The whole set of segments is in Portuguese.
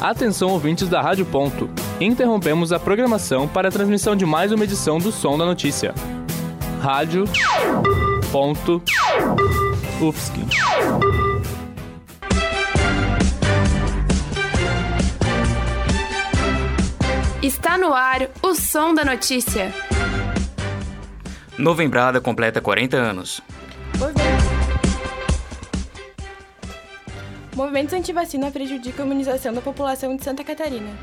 Atenção ouvintes da Rádio Ponto. Interrompemos a programação para a transmissão de mais uma edição do Som da Notícia. Rádio Ponto UFSC. Está no ar o Som da Notícia. Novembrada completa 40 anos. Movimentos anti-vacina prejudicam a imunização da população de Santa Catarina.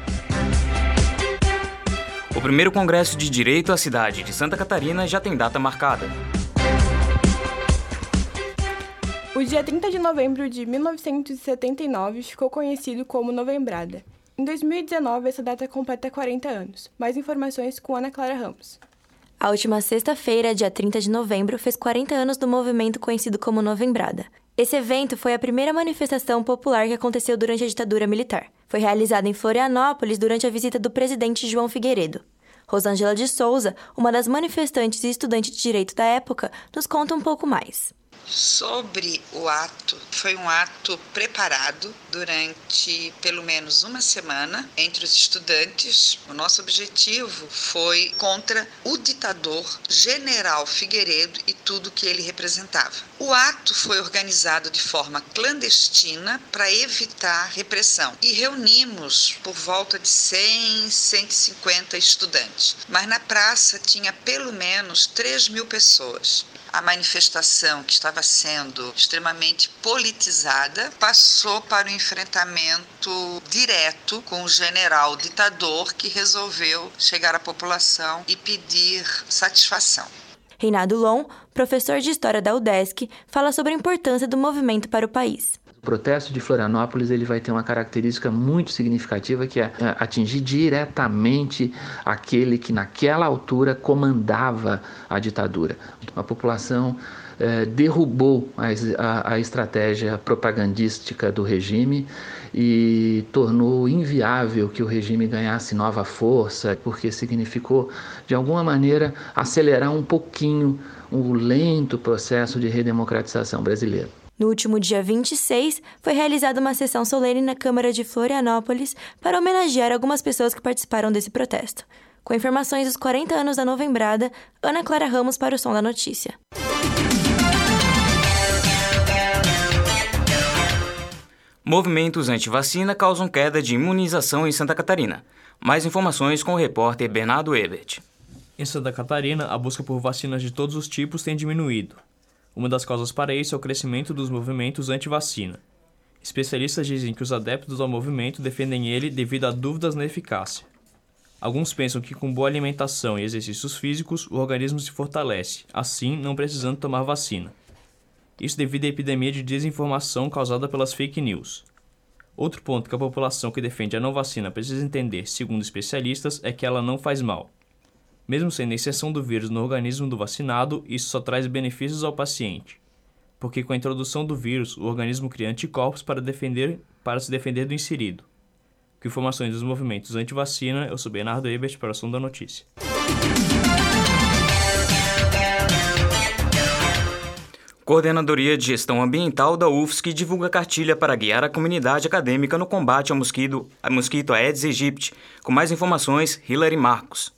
O primeiro Congresso de Direito à Cidade de Santa Catarina já tem data marcada. O dia 30 de novembro de 1979 ficou conhecido como Novembrada. Em 2019, essa data completa 40 anos. Mais informações com Ana Clara Ramos. A última sexta-feira, dia 30 de novembro, fez 40 anos do movimento conhecido como Novembrada. Esse evento foi a primeira manifestação popular que aconteceu durante a ditadura militar. Foi realizada em Florianópolis durante a visita do presidente João Figueiredo. Rosângela de Souza, uma das manifestantes e estudante de direito da época, nos conta um pouco mais. Sobre o ato, foi um ato preparado durante pelo menos uma semana entre os estudantes. O nosso objetivo foi contra o ditador General Figueiredo e tudo que ele representava. O ato foi organizado de forma clandestina para evitar repressão e reunimos por volta de 100, 150 estudantes, mas na praça tinha pelo menos 3 mil pessoas. A manifestação, que estava sendo extremamente politizada, passou para o enfrentamento direto com o general ditador que resolveu chegar à população e pedir satisfação. Reinaldo Lon, professor de História da UDESC, fala sobre a importância do movimento para o país. O protesto de Florianópolis ele vai ter uma característica muito significativa que é atingir diretamente aquele que naquela altura comandava a ditadura. A população eh, derrubou a, a, a estratégia propagandística do regime e tornou inviável que o regime ganhasse nova força, porque significou, de alguma maneira, acelerar um pouquinho o lento processo de redemocratização brasileiro. No último dia 26, foi realizada uma sessão solene na Câmara de Florianópolis para homenagear algumas pessoas que participaram desse protesto. Com informações dos 40 anos da Novembrada, Ana Clara Ramos para o Som da Notícia. Movimentos anti-vacina causam queda de imunização em Santa Catarina. Mais informações com o repórter Bernardo Ebert. Em Santa Catarina, a busca por vacinas de todos os tipos tem diminuído. Uma das causas para isso é o crescimento dos movimentos anti-vacina. Especialistas dizem que os adeptos ao movimento defendem ele devido a dúvidas na eficácia. Alguns pensam que com boa alimentação e exercícios físicos o organismo se fortalece, assim não precisando tomar vacina. Isso devido à epidemia de desinformação causada pelas fake news. Outro ponto que a população que defende a não vacina precisa entender, segundo especialistas, é que ela não faz mal. Mesmo sendo a inserção do vírus no organismo do vacinado, isso só traz benefícios ao paciente, porque com a introdução do vírus, o organismo cria anticorpos para, defender, para se defender do inserido. Com informações dos movimentos anti-vacina, eu sou Bernardo Ebert para o Som da Notícia. Coordenadoria de Gestão Ambiental da UFSC divulga cartilha para guiar a comunidade acadêmica no combate ao mosquito, mosquito Aedes aegypti. Com mais informações, Hilary Marcos.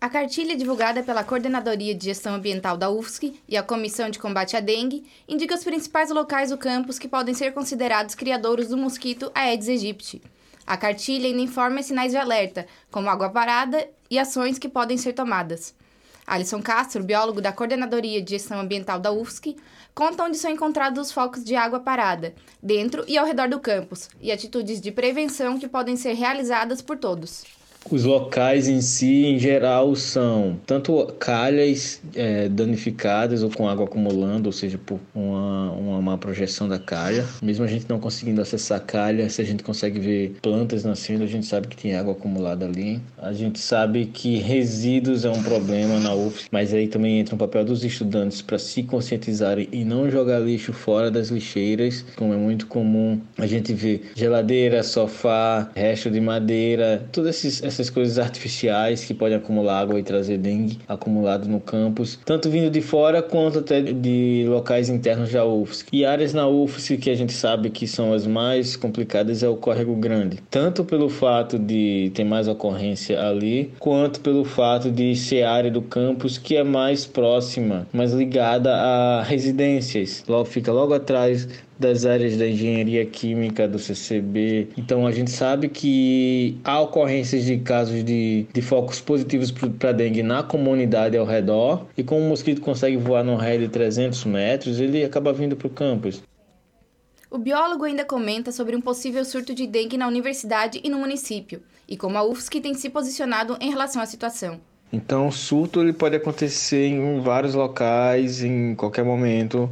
A cartilha divulgada pela Coordenadoria de Gestão Ambiental da UFSC e a Comissão de Combate à Dengue indica os principais locais do campus que podem ser considerados criadouros do mosquito Aedes aegypti. A cartilha ainda informa sinais de alerta, como água parada e ações que podem ser tomadas. Alisson Castro, biólogo da Coordenadoria de Gestão Ambiental da UFSC, conta onde são encontrados os focos de água parada, dentro e ao redor do campus, e atitudes de prevenção que podem ser realizadas por todos. Os locais em si, em geral, são tanto calhas é, danificadas ou com água acumulando, ou seja, por uma, uma, uma, projeção da calha. Mesmo a gente não conseguindo acessar a calha, se a gente consegue ver plantas nascendo, a gente sabe que tem água acumulada ali. A gente sabe que resíduos é um problema na UF, mas aí também entra o papel dos estudantes para se conscientizarem e não jogar lixo fora das lixeiras, como é muito comum a gente ver geladeira, sofá, resto de madeira, todas esses essas coisas artificiais que podem acumular água e trazer dengue acumulado no campus, tanto vindo de fora quanto até de locais internos da UFSC. E áreas na UFSC que a gente sabe que são as mais complicadas é o Córrego Grande, tanto pelo fato de ter mais ocorrência ali, quanto pelo fato de ser a área do campus que é mais próxima, mais ligada a residências. Logo fica logo atrás das áreas da engenharia química, do CCB. Então a gente sabe que há ocorrências de casos de, de focos positivos para dengue na comunidade ao redor. E como o mosquito consegue voar num raio de 300 metros, ele acaba vindo para o campus. O biólogo ainda comenta sobre um possível surto de dengue na universidade e no município, e como a UFSC tem se posicionado em relação à situação. Então, o surto ele pode acontecer em vários locais, em qualquer momento.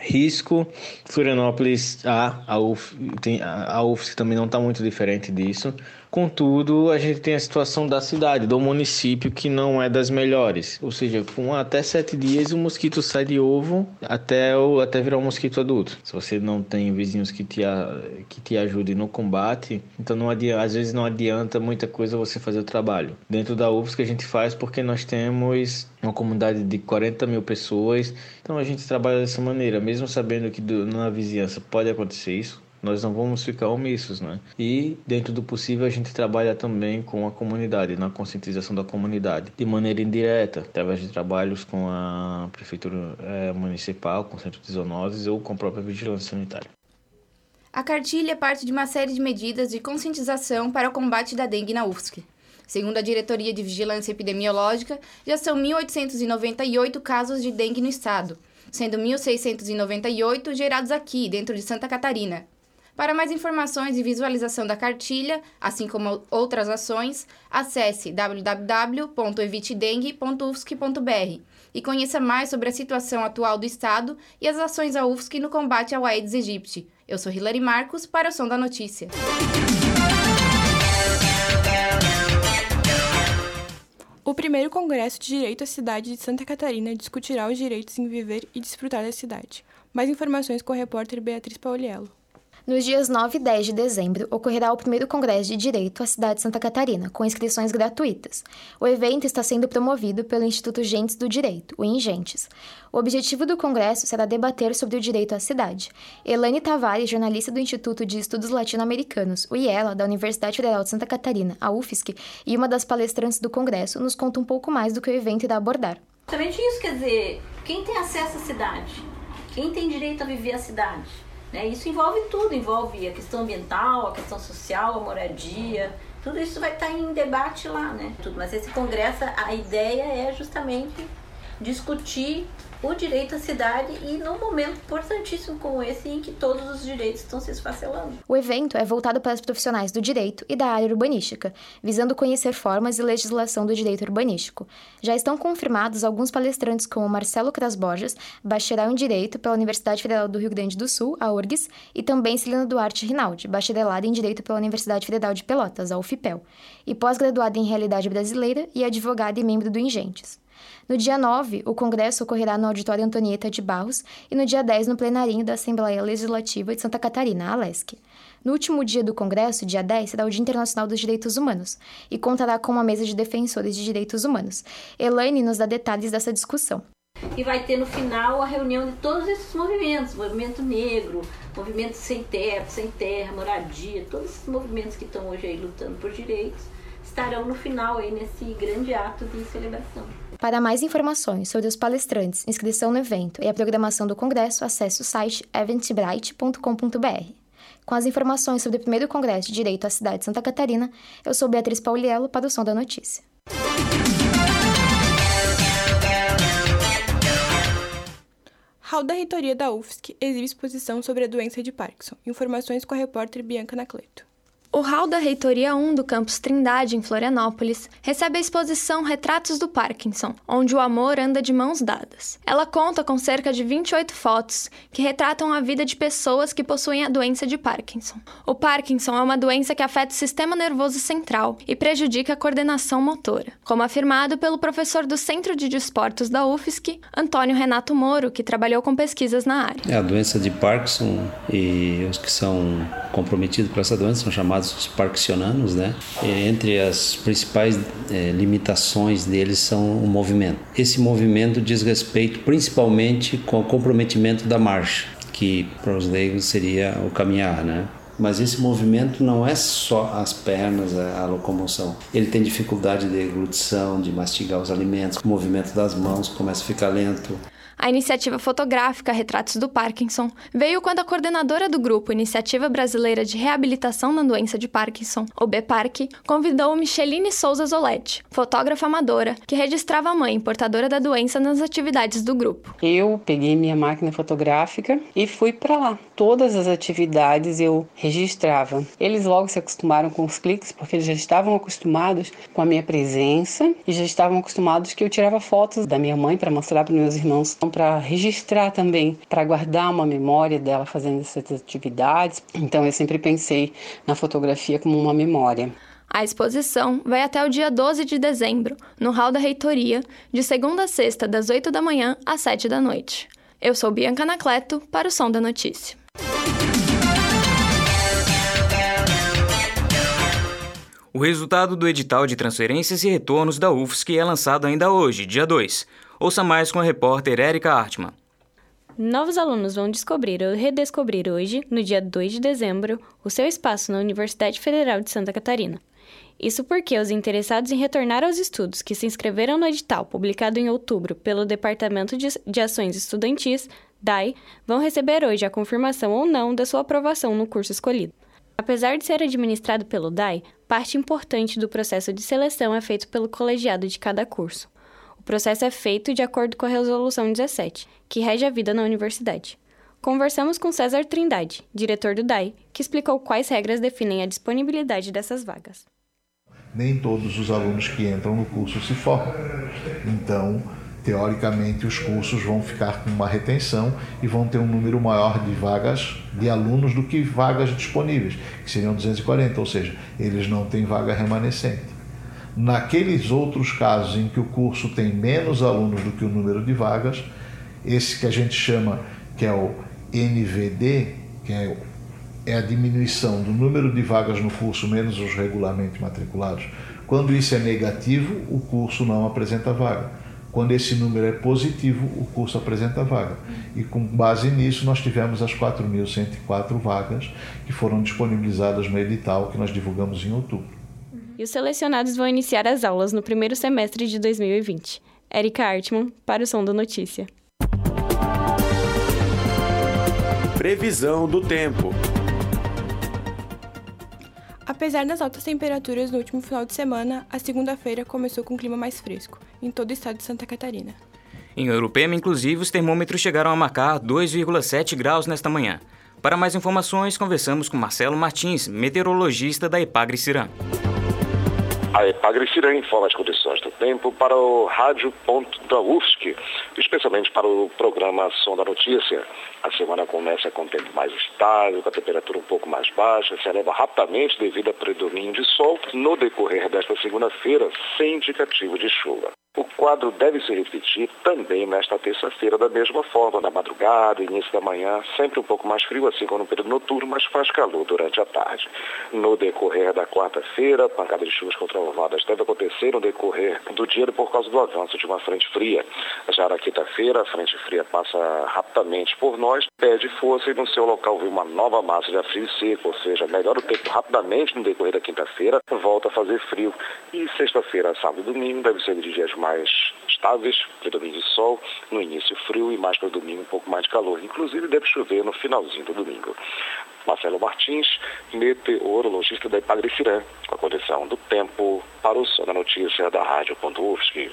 Risco, Florianópolis, a, a, UF, também não está muito diferente disso. Contudo, a gente tem a situação da cidade, do município, que não é das melhores. Ou seja, com até sete dias o mosquito sai de ovo até, o, até virar um mosquito adulto. Se você não tem vizinhos que te, que te ajudem no combate, então não adianta, às vezes não adianta muita coisa você fazer o trabalho. Dentro da UFS que a gente faz porque nós temos uma comunidade de 40 mil pessoas, então a gente trabalha dessa maneira, mesmo sabendo que do, na vizinhança pode acontecer isso, nós não vamos ficar omissos, né? E dentro do possível a gente trabalha também com a comunidade, na conscientização da comunidade, de maneira indireta, através de trabalhos com a prefeitura é, municipal, com o centro de zoonoses ou com a própria vigilância sanitária. A cartilha é parte de uma série de medidas de conscientização para o combate da dengue na UFSC. Segundo a Diretoria de Vigilância Epidemiológica, já são 1.898 casos de dengue no estado, sendo 1.698 gerados aqui, dentro de Santa Catarina, para mais informações e visualização da cartilha, assim como outras ações, acesse www.evitedengue.ufsc.br e conheça mais sobre a situação atual do Estado e as ações da UFSC no combate ao Aedes aegypti. Eu sou Hilary Marcos para o Som da Notícia. O primeiro Congresso de Direito à Cidade de Santa Catarina discutirá os direitos em viver e desfrutar da cidade. Mais informações com a repórter Beatriz Pauliello. Nos dias 9 e 10 de dezembro, ocorrerá o primeiro Congresso de Direito à cidade de Santa Catarina, com inscrições gratuitas. O evento está sendo promovido pelo Instituto Gentes do Direito, o INGENTES. O objetivo do congresso será debater sobre o direito à cidade. Elaine Tavares, jornalista do Instituto de Estudos Latino-Americanos, o IELA, da Universidade Federal de Santa Catarina, a UFSC, e uma das palestrantes do congresso, nos conta um pouco mais do que o evento irá abordar. Justamente isso quer dizer, quem tem acesso à cidade? Quem tem direito a viver a cidade? Né? Isso envolve tudo, envolve a questão ambiental, a questão social, a moradia, tudo isso vai estar em debate lá, né? Tudo. Mas esse congresso, a ideia é justamente discutir o direito à cidade e num momento importantíssimo como esse em que todos os direitos estão se esfacelando. O evento é voltado para os profissionais do direito e da área urbanística, visando conhecer formas e legislação do direito urbanístico. Já estão confirmados alguns palestrantes como Marcelo Cras Borges, bacharel em Direito pela Universidade Federal do Rio Grande do Sul, a URGS, e também Celina Duarte Rinaldi, bacharelada em Direito pela Universidade Federal de Pelotas, a UFPEL, e pós-graduada em Realidade Brasileira e advogada e membro do Ingentes. No dia 9, o congresso ocorrerá no Auditório Antonieta de Barros e no dia 10 no plenarinho da Assembleia Legislativa de Santa Catarina, ALESC. No último dia do congresso, dia 10, será o Dia Internacional dos Direitos Humanos e contará com uma mesa de defensores de direitos humanos. Elaine nos dá detalhes dessa discussão. E vai ter no final a reunião de todos esses movimentos, movimento negro, movimento sem terra, sem terra, moradia, todos esses movimentos que estão hoje aí lutando por direitos, estarão no final aí nesse grande ato de celebração. Para mais informações sobre os palestrantes, inscrição no evento e a programação do congresso, acesse o site eventbrite.com.br. Com as informações sobre o primeiro Congresso de Direito à Cidade de Santa Catarina, eu sou Beatriz Pauliello para o Som da Notícia. Hall da Reitoria da UFSC exibe exposição sobre a doença de Parkinson. Informações com a repórter Bianca Nacleto. O hall da Reitoria 1 do campus Trindade, em Florianópolis, recebe a exposição Retratos do Parkinson, onde o amor anda de mãos dadas. Ela conta com cerca de 28 fotos que retratam a vida de pessoas que possuem a doença de Parkinson. O Parkinson é uma doença que afeta o sistema nervoso central e prejudica a coordenação motora, como afirmado pelo professor do Centro de Desportos da UFSC, Antônio Renato Moro, que trabalhou com pesquisas na área. É a doença de Parkinson e os que são comprometido por essa doença, são chamados os parkinsonanos, né? Entre as principais é, limitações deles são o movimento. Esse movimento diz respeito principalmente com o comprometimento da marcha, que para os leigos seria o caminhar, né? Mas esse movimento não é só as pernas, a, locomoção. Ele tem dificuldade de deglutição, de mastigar os alimentos, o movimento das mãos começa a ficar lento. A iniciativa fotográfica Retratos do Parkinson veio quando a coordenadora do grupo Iniciativa Brasileira de Reabilitação da Doença de Parkinson, o BPARC, convidou Micheline Souza Zoletti, fotógrafa amadora, que registrava a mãe portadora da doença nas atividades do grupo. Eu peguei minha máquina fotográfica e fui para lá. Todas as atividades eu registrava. Eles logo se acostumaram com os cliques porque eles já estavam acostumados com a minha presença e já estavam acostumados que eu tirava fotos da minha mãe para mostrar para meus irmãos para registrar também, para guardar uma memória dela fazendo essas atividades. Então eu sempre pensei na fotografia como uma memória. A exposição vai até o dia 12 de dezembro, no Hall da Reitoria, de segunda a sexta, das 8 da manhã às 7 da noite. Eu sou Bianca Anacleto, para o Som da Notícia. O resultado do edital de transferências e retornos da UFSC é lançado ainda hoje, dia 2. Ouça mais com a repórter Erika Hartmann. Novos alunos vão descobrir ou redescobrir hoje, no dia 2 de dezembro, o seu espaço na Universidade Federal de Santa Catarina. Isso porque os interessados em retornar aos estudos que se inscreveram no edital publicado em outubro pelo Departamento de, Ações Estudantis, DAI, vão receber hoje a confirmação ou não da sua aprovação no curso escolhido. Apesar de ser administrado pelo DAI, parte importante do processo de seleção é feito pelo colegiado de cada curso processo é feito de acordo com a Resolução 17, que rege a vida na universidade. Conversamos com César Trindade, diretor do DAI, que explicou quais regras definem a disponibilidade dessas vagas. Nem todos os alunos que entram no curso se formam. Então, teoricamente, os cursos vão ficar com uma retenção e vão ter um número maior de vagas de alunos do que vagas disponíveis, que seriam 240, ou seja, eles não têm vaga remanescente. Naqueles outros casos em que o curso tem menos alunos do que o número de vagas, esse que a gente chama que é o NVD, que é, é a diminuição do número de vagas no curso menos os regularmente matriculados. Quando isso é negativo, o curso não apresenta vaga. Quando esse número é positivo, o curso apresenta vaga. E com base nisso, nós tivemos as 4.104 vagas que foram disponibilizadas no edital que nós divulgamos em outubro e os selecionados vão iniciar as aulas no primeiro semestre de 2020. Erika Artman, para o Som da Notícia. Previsão do tempo. Apesar das altas temperaturas no último final de semana, a segunda-feira começou com um clima mais fresco, em todo o estado de Santa Catarina. Em Europema, inclusive, os termômetros chegaram a marcar 2,7 graus nesta manhã. Para mais informações, conversamos com Marcelo Martins, meteorologista da Epagre Cirã. A Epagre-Cirã informa as condições do tempo para o Rádio Ponto da UFSC, especialmente para o programa Som da Notícia. A semana começa com tempo mais estável, com a temperatura um pouco mais baixa, se eleva rapidamente devido ao predomínio de sol no decorrer desta segunda-feira, sem indicativo de chuva. O quadro deve se repetir também nesta terça-feira, da mesma forma, na madrugada, início da manhã, sempre um pouco mais frio, assim como no período noturno, mas faz calor durante a tarde. No decorrer da quarta-feira, pancada de chuvas controladas deve acontecer no decorrer do dia por causa do avanço de uma frente fria. Já na quinta-feira, a frente fria passa rapidamente por nós, perde força e no seu local vem uma nova massa de ar frio seco, ou seja, melhora o tempo rapidamente no decorrer da quinta-feira, volta a fazer frio. E sexta-feira, sábado e domingo deve ser de dias mais mais estáveis, predomínio de sol, no início frio e mais para o domingo um pouco mais de calor. Inclusive deve chover no finalzinho do domingo. Marcelo Martins, meteorologista da Ipagrecirã, com a condição do tempo para o Som da Notícia da Rádio.UFSC.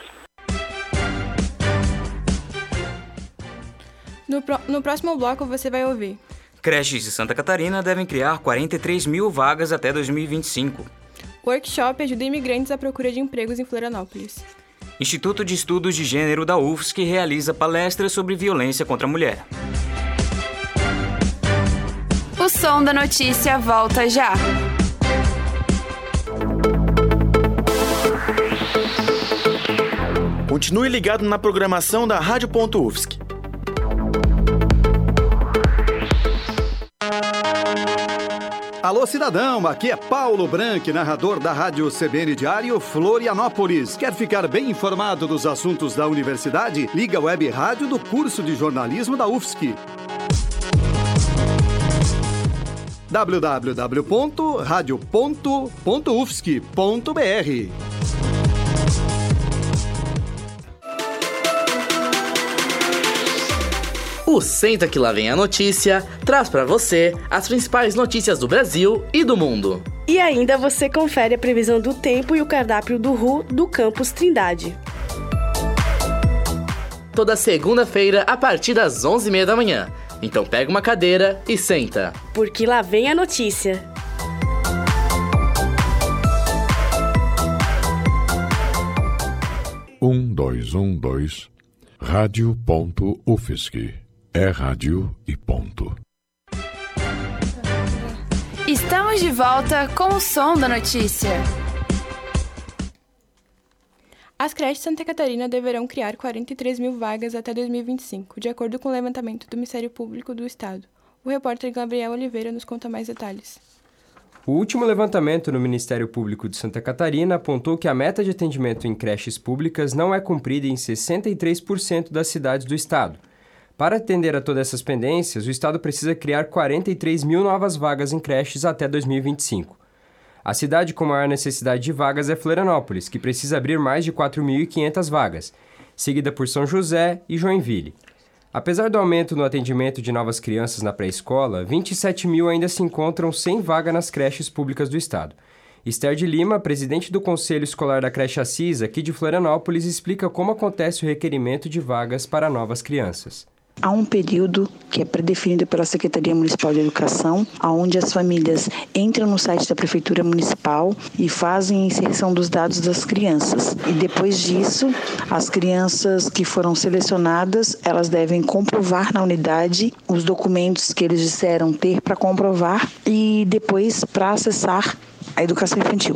No, pro, no próximo bloco você vai ouvir. Creches de Santa Catarina devem criar 43 mil vagas até 2025. Workshop ajuda imigrantes à procura de empregos em Florianópolis. Instituto de Estudos de Gênero da UFSC realiza palestras sobre violência contra a mulher. O som da notícia volta já. Continue ligado na programação da Rádio.UFSC. Alô, cidadão, aqui é Paulo Branco, narrador da Rádio CBN Diário Florianópolis. Quer ficar bem informado dos assuntos da universidade? Liga a web rádio do curso de jornalismo da UFSC. www.radio.ufsc.br O Senta que lá vem a notícia traz para você as principais notícias do Brasil e do mundo. E ainda você confere a previsão do tempo e o cardápio do RU do Campus Trindade. Toda segunda-feira a partir das 11h30 da manhã. Então pega uma cadeira e senta. Porque lá vem a notícia. Um, dois, um, dois. Rádio.UFSC. É rádio e ponto. Estamos de volta com o som da notícia. As creches de Santa Catarina deverão criar 43 mil vagas até 2025, de acordo com o levantamento do Ministério Público do Estado. O repórter Gabriel Oliveira nos conta mais detalhes. O último levantamento no Ministério Público de Santa Catarina apontou que a meta de atendimento em creches públicas não é cumprida em 63% das cidades do estado. Para atender a todas essas pendências, o estado precisa criar 43 mil novas vagas em creches até 2025. A cidade com maior necessidade de vagas é Florianópolis, que precisa abrir mais de 4.500 vagas, seguida por São José e Joinville. Apesar do aumento no atendimento de novas crianças na pré-escola, 27 mil ainda se encontram sem vaga nas creches públicas do estado. Esther de Lima, presidente do Conselho Escolar da Creche Assis, aqui de Florianópolis, explica como acontece o requerimento de vagas para novas crianças. Há um período que é predefinido pela Secretaria Municipal de Educação, onde as famílias entram no site da Prefeitura Municipal e fazem a inserção dos dados das crianças. E depois disso, as crianças que foram selecionadas, elas devem comprovar na unidade os documentos que eles disseram ter para comprovar e depois para acessar a educação infantil.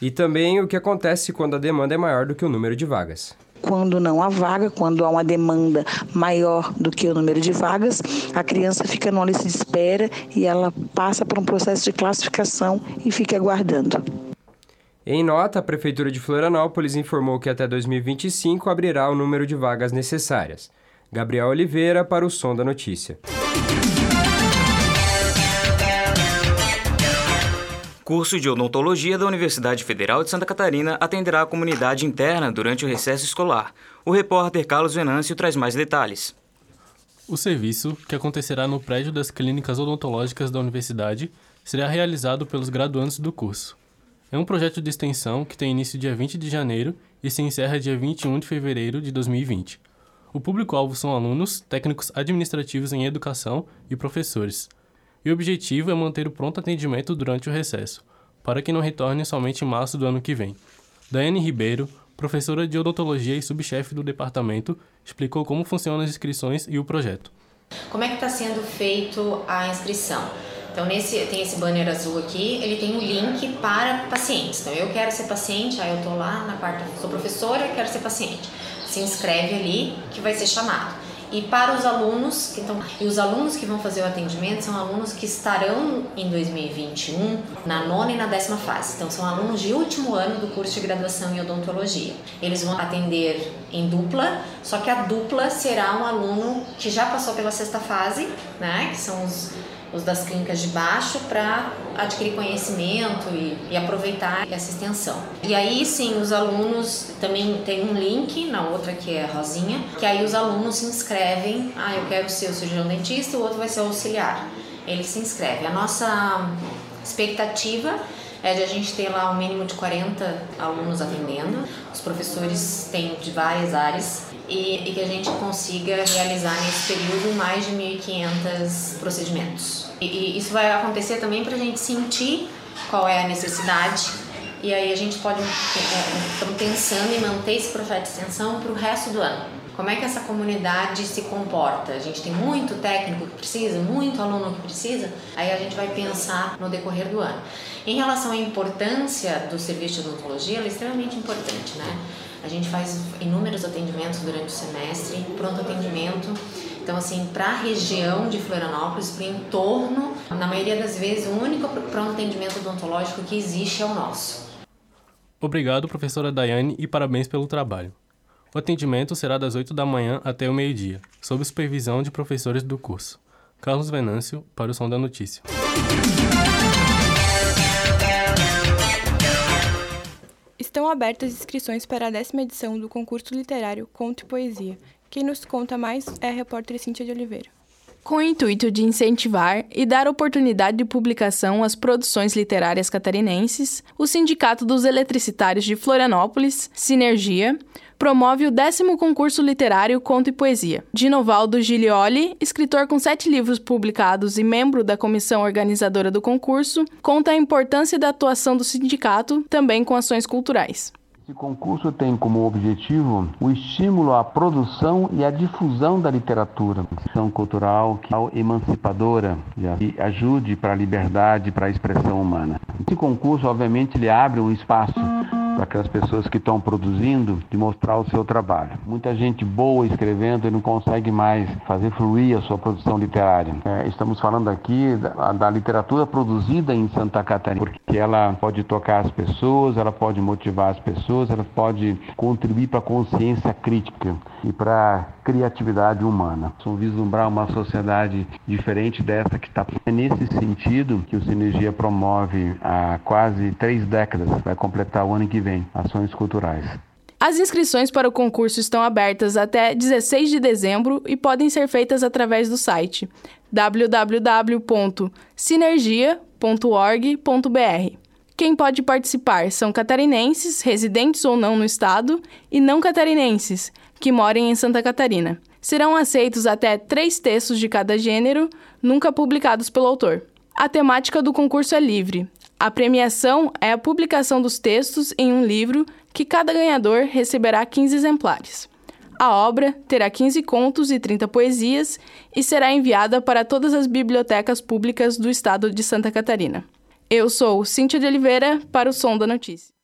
E também o que acontece quando a demanda é maior do que o número de vagas quando não há vaga, quando há uma demanda maior do que o número de vagas, a criança fica numa lista de espera e ela passa por um processo de classificação e fica aguardando. Em nota, a Prefeitura de Florianópolis informou que até 2025 abrirá o número de vagas necessárias. Gabriel Oliveira para o Som da Notícia. Curso de odontologia da Universidade Federal de Santa Catarina atenderá a comunidade interna durante o recesso escolar. O repórter Carlos Venâncio traz mais detalhes. O serviço, que acontecerá no prédio das clínicas odontológicas da universidade, será realizado pelos graduandos do curso. É um projeto de extensão que tem início dia 20 de janeiro e se encerra dia 21 de fevereiro de 2020. O público-alvo são alunos, técnicos administrativos em educação e professores e o objetivo é manter o pronto atendimento durante o recesso, para que não retorne somente em março do ano que vem. Daiane Ribeiro, professora de odontologia e subchefe do departamento, explicou como funcionam as inscrições e o projeto. Como é que está sendo feito a inscrição? Então, nesse, tem esse banner azul aqui, ele tem um link para pacientes. Então, eu quero ser paciente, aí eu estou lá na parte, sou professora, quero ser paciente. Se inscreve ali, que vai ser chamado. E para os alunos que estão e os alunos que vão fazer o atendimento são alunos que estarão em 2021 na nona e na décima fase. Então são alunos de último ano do curso de graduação em odontologia. Eles vão atender em dupla, só que a dupla será um aluno que já passou pela sexta fase, né? Que são os os das clínicas de baixo para adquirir conhecimento e, e, aproveitar essa extensão. E aí sim, os alunos também tem um link na outra que é rosinha, que aí os alunos se inscrevem, ah, eu quero ser o cirurgião dentista, o outro vai ser o auxiliar. Ele se inscreve. A nossa expectativa é de a gente ter lá um mínimo de 40 alunos atendendo. Os professores têm de várias áreas e, e que a gente consiga realizar nesse período mais de 1.500 procedimentos. E, e isso vai acontecer também para a gente sentir qual é a necessidade e aí a gente pode é, estamos pensando em manter esse projeto de extensão para o resto do ano. Como é que essa comunidade se comporta? A gente tem muito técnico que precisa, muito aluno que precisa, aí a gente vai pensar no decorrer do ano. Em relação à importância do serviço de odontologia, ela é extremamente importante, né? A gente faz inúmeros atendimentos durante o semestre, pronto atendimento Então, assim, para a região de Florianópolis, para o entorno, na maioria das vezes, o único pronto atendimento odontológico que existe é o nosso. Obrigado, professora Daiane, e parabéns pelo trabalho. O atendimento será das 8 da manhã até o meio-dia, sob supervisão de professores do curso. Carlos Venâncio, para o Som da Notícia. Abertas inscrições para a décima edição do concurso literário Conto e Poesia. Quem nos conta mais é a repórter Cíntia de Oliveira. Com o intuito de incentivar e dar oportunidade de publicação às produções literárias catarinenses, o Sindicato dos Eletricitários de Florianópolis, Sinergia, promove o décimo concurso literário Conto e Poesia. Dinovaldo Gilioli, escritor com sete livros publicados e membro da comissão organizadora do concurso, conta a importância da atuação do sindicato, também com ações culturais. Esse concurso tem como objetivo o estímulo à produção e à difusão da literatura, ação cultural que é emancipadora e ajude para a liberdade, para a expressão humana. Esse concurso, obviamente, ele abre um espaço aquelas pessoas que estão produzindo de mostrar o seu trabalho. Muita gente boa escrevendo e não consegue mais fazer fluir a sua produção literária. É, estamos falando aqui da, da, literatura produzida em Santa Catarina, porque ela pode tocar as pessoas, ela pode motivar as pessoas, ela pode contribuir para a consciência crítica e para criatividade humana. São vislumbrar uma sociedade diferente dessa que está é nesse sentido que o Sinergia promove há quase três décadas, vai completar o ano que vem, ações culturais. As inscrições para o concurso estão abertas até 16 de dezembro e podem ser feitas através do site www.sinergia.org.br. Quem pode participar são catarinenses, residentes ou não no estado, e não catarinenses, que morem em Santa Catarina. Serão aceitos até três textos de cada gênero, nunca publicados pelo autor. A temática do concurso é livre. A premiação é a publicação dos textos em um livro que cada ganhador receberá 15 exemplares. A obra terá 15 contos e 30 poesias e será enviada para todas as bibliotecas públicas do estado de Santa Catarina. Eu sou Cíntia de Oliveira para o Som da Notícia.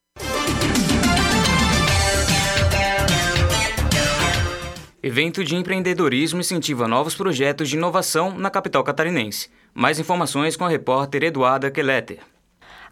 Evento de empreendedorismo incentiva novos projetos de inovação na capital catarinense. Mais informações com a repórter Eduarda Keleter.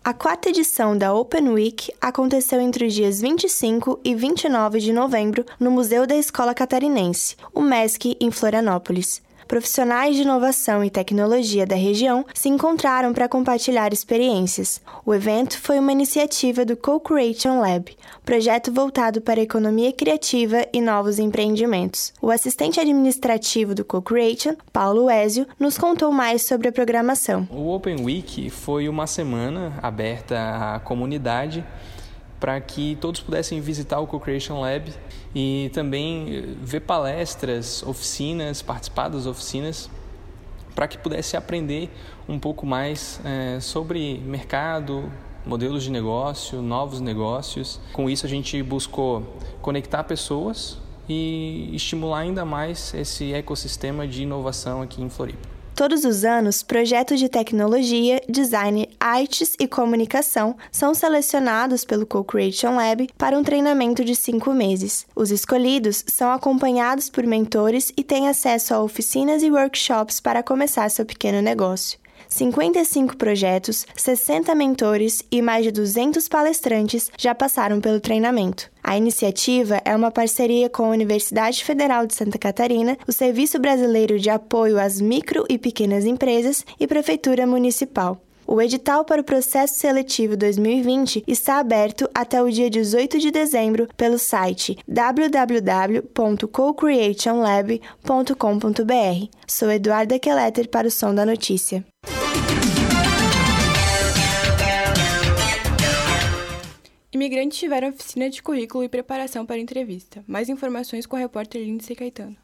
A quarta edição da Open Week aconteceu entre os dias 25 e 29 de novembro no Museu da Escola Catarinense, o MESC, em Florianópolis profissionais de inovação e tecnologia da região se encontraram para compartilhar experiências. O evento foi uma iniciativa do Co-Creation Lab, projeto voltado para a economia criativa e novos empreendimentos. O assistente administrativo do Co-Creation, Paulo Ezio, nos contou mais sobre a programação. O Open Week foi uma semana aberta à comunidade para que todos pudessem visitar o Co-Creation Lab e também eh, ver palestras, oficinas, participar das oficinas, para que pudesse aprender um pouco mais é, sobre mercado, modelos de negócio, novos negócios. Com isso, a gente buscou conectar pessoas e estimular ainda mais esse ecossistema de inovação aqui em Floripa. Todos os anos, projetos de tecnologia, design, artes e comunicação são selecionados pelo Co-Creation Lab para um treinamento de cinco meses. Os escolhidos são acompanhados por mentores e têm acesso a oficinas e workshops para começar seu pequeno negócio. 55 projetos, 60 mentores e mais de 200 palestrantes já passaram pelo treinamento. A iniciativa é uma parceria com a Universidade Federal de Santa Catarina, o Serviço Brasileiro de Apoio às Micro e Pequenas Empresas e Prefeitura Municipal. O edital para o processo seletivo 2020 está aberto até o dia 18 de dezembro pelo site www.cocreationlab.com.br. Sou Eduarda Keleter para o Som da Notícia. Imigrantes tiveram oficina de currículo e preparação para entrevista. Mais informações com a repórter Lindsay Caetano.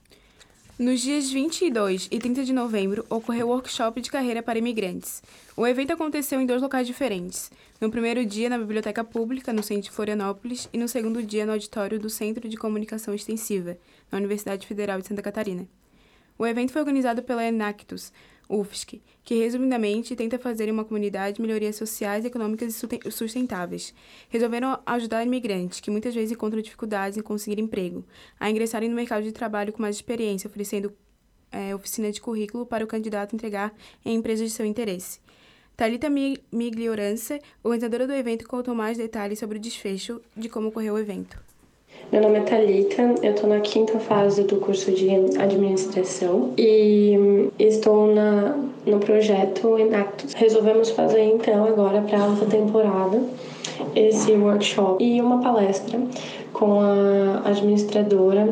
Nos dias 22 e 30 de novembro, ocorreu o workshop de carreira para imigrantes. O evento aconteceu em dois locais diferentes. No primeiro dia, na Biblioteca Pública, no centro de Florianópolis, e no segundo dia, no auditório do Centro de Comunicação Extensiva, na Universidade Federal de Santa Catarina. O evento foi organizado pela Enactus, UFSC, que resumidamente tenta fazer em uma comunidade melhorias sociais, econômicas e sustentáveis. Resolveram ajudar imigrantes, que muitas vezes encontram dificuldades em conseguir emprego, a ingressarem no mercado de trabalho com mais experiência, oferecendo é, oficina de currículo para o candidato entregar em empresa de seu interesse. Thalita Migliorança, organizadora do evento, contou mais detalhes sobre o desfecho de como ocorreu o evento. Meu nome é Thalita, eu estou na quinta fase do curso de administração e estou na, no projeto Enactus. Resolvemos fazer então agora para a alta temporada esse workshop e uma palestra com a administradora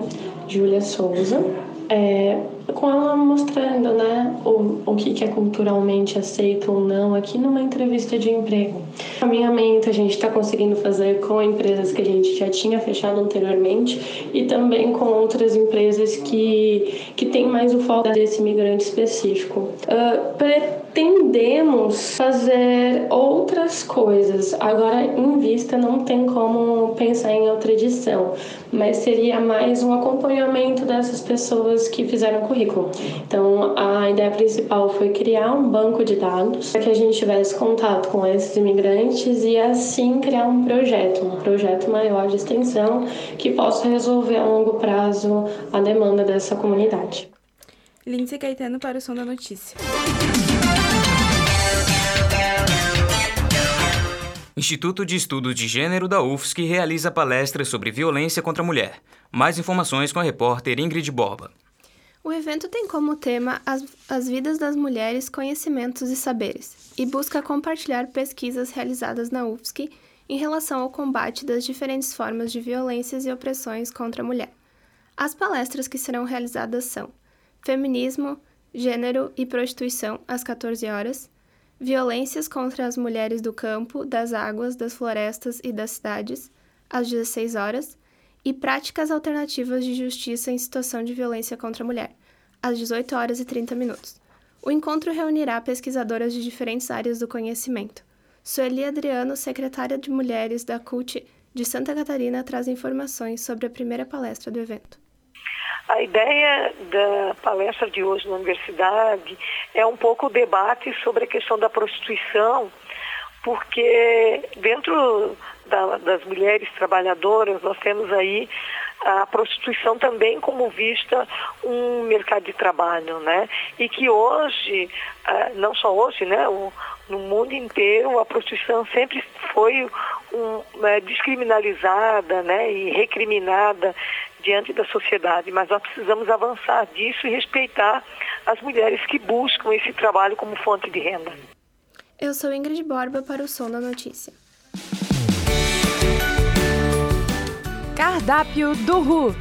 Júlia Souza. É, com ela mostrando né, o, o que, é culturalmente aceito ou não aqui numa entrevista de emprego. Caminhamento a gente está conseguindo fazer com empresas que a gente já tinha fechado anteriormente e também com outras empresas que, que têm mais o foco desse imigrante específico. Uh, pretendemos fazer outras coisas. Agora, em vista, não tem como pensar em outra edição, mas seria mais um acompanhamento dessas pessoas que fizeram currículo currículo. Então, a ideia principal foi criar um banco de dados para que a gente tivesse contato com esses imigrantes e assim criar um projeto, um projeto maior de extensão que possa resolver a longo prazo a demanda dessa comunidade. Lindsay Caetano para o Som da Notícia. Instituto de Estudos de Gênero da UFSC realiza palestras sobre violência contra a mulher. Mais informações com a repórter Ingrid Borba. O evento tem como tema as, as vidas das mulheres, conhecimentos e saberes, e busca compartilhar pesquisas realizadas na UFSC em relação ao combate das diferentes formas de violências e opressões contra a mulher. As palestras que serão realizadas são Feminismo, Gênero e Prostituição, às 14 horas, Violências contra as Mulheres do Campo, das Águas, das Florestas e das Cidades, às 16 horas, e práticas alternativas de justiça em situação de violência contra a mulher, às 18 horas e 30 minutos. O encontro reunirá pesquisadoras de diferentes áreas do conhecimento. Sueli Adriano, secretária de Mulheres da CUT de Santa Catarina, traz informações sobre a primeira palestra do evento. A ideia da palestra de hoje na universidade é um pouco o debate sobre a questão da prostituição, porque dentro da, das mulheres trabalhadoras, nós temos aí a prostituição também como vista um mercado de trabalho, né? E que hoje, ah, não só hoje, né? no mundo inteiro a prostituição sempre foi um, é, descriminalizada, né? E recriminada diante da sociedade, mas nós precisamos avançar disso e respeitar as mulheres que buscam esse trabalho como fonte de renda. Eu sou Ingrid Borba para o Som da Notícia. Cardápio do RU.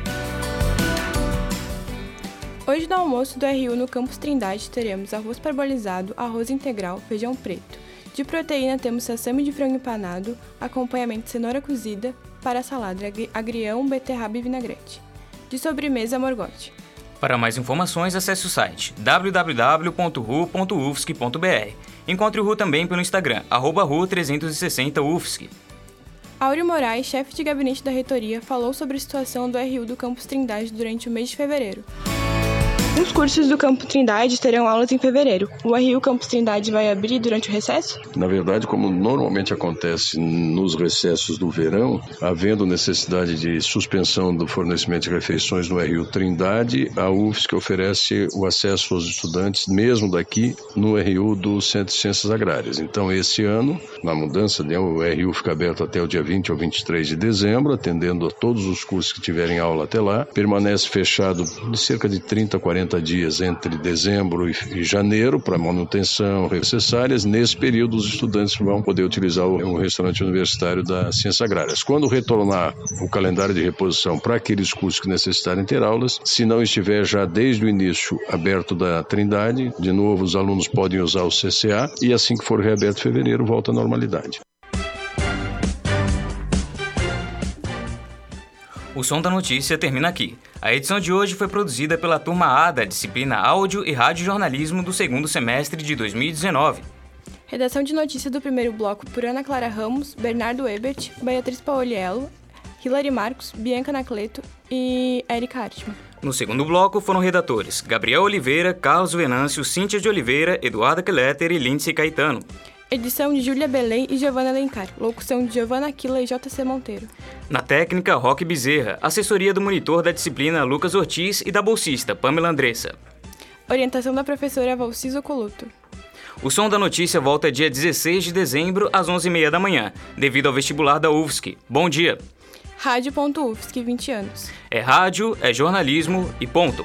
Hoje no almoço do RU no Campus Trindade teremos arroz parbolizado, arroz integral, feijão preto. De proteína temos sassami de frango empanado, acompanhamento de cenoura cozida, para a salada agrião, beterraba e vinagrete. De sobremesa, morgote. Para mais informações, acesse o site www.ru.ufsc.br. Encontre o RU também pelo Instagram, arroba RU360UFSC. Áureo Moraes, chefe de gabinete da reitoria, falou sobre a situação do RU do Campus Trindade durante o mês de fevereiro. Os cursos do Campo Trindade terão aulas em fevereiro. O RU Campus Trindade vai abrir durante o recesso? Na verdade, como normalmente acontece nos recessos do verão, havendo necessidade de suspensão do fornecimento de refeições no RU Trindade, a UFSC oferece o acesso aos estudantes, mesmo daqui, no RU do Centro de Ciências Agrárias. Então, esse ano, na mudança, né, o RU fica aberto até o dia 20 ou 23 de dezembro, atendendo a todos os cursos que tiverem aula até lá. Permanece fechado de cerca de 30 a 40 40 dias entre dezembro e janeiro para manutenção necessárias. Nesse período, os estudantes vão poder utilizar o restaurante universitário da Ciências Agrárias. Quando retornar o calendário de reposição para aqueles cursos que necessitarem ter aulas, se não estiver já desde o início aberto da Trindade, de novo os alunos podem usar o CCA e assim que for reaberto em fevereiro, volta à normalidade. O Som da Notícia termina aqui. A edição de hoje foi produzida pela turma A da disciplina Áudio e Rádio Jornalismo do segundo semestre de 2019. Redação de notícia do primeiro bloco por Ana Clara Ramos, Bernardo Ebert, Beatriz Paoliello, Hilary Marcos, Bianca Nacleto e Erika Artman. No segundo bloco foram redatores Gabriel Oliveira, Carlos Venâncio, Cíntia de Oliveira, Eduardo Kletter e Lindsay Caetano. Edição de Júlia Belém e Giovanna Alencar. Locução de Giovanna Aquila e JC Monteiro. Na técnica, Roque Bezerra. Assessoria do monitor da disciplina Lucas Ortiz e da bolsista Pamela Andressa. Orientação da professora Valciso Coluto. O Som da Notícia volta dia 16 de dezembro, às 11h30 da manhã, devido ao vestibular da UFSC. Bom dia! Rádio.UFSC, 20 anos. É rádio, é jornalismo e ponto.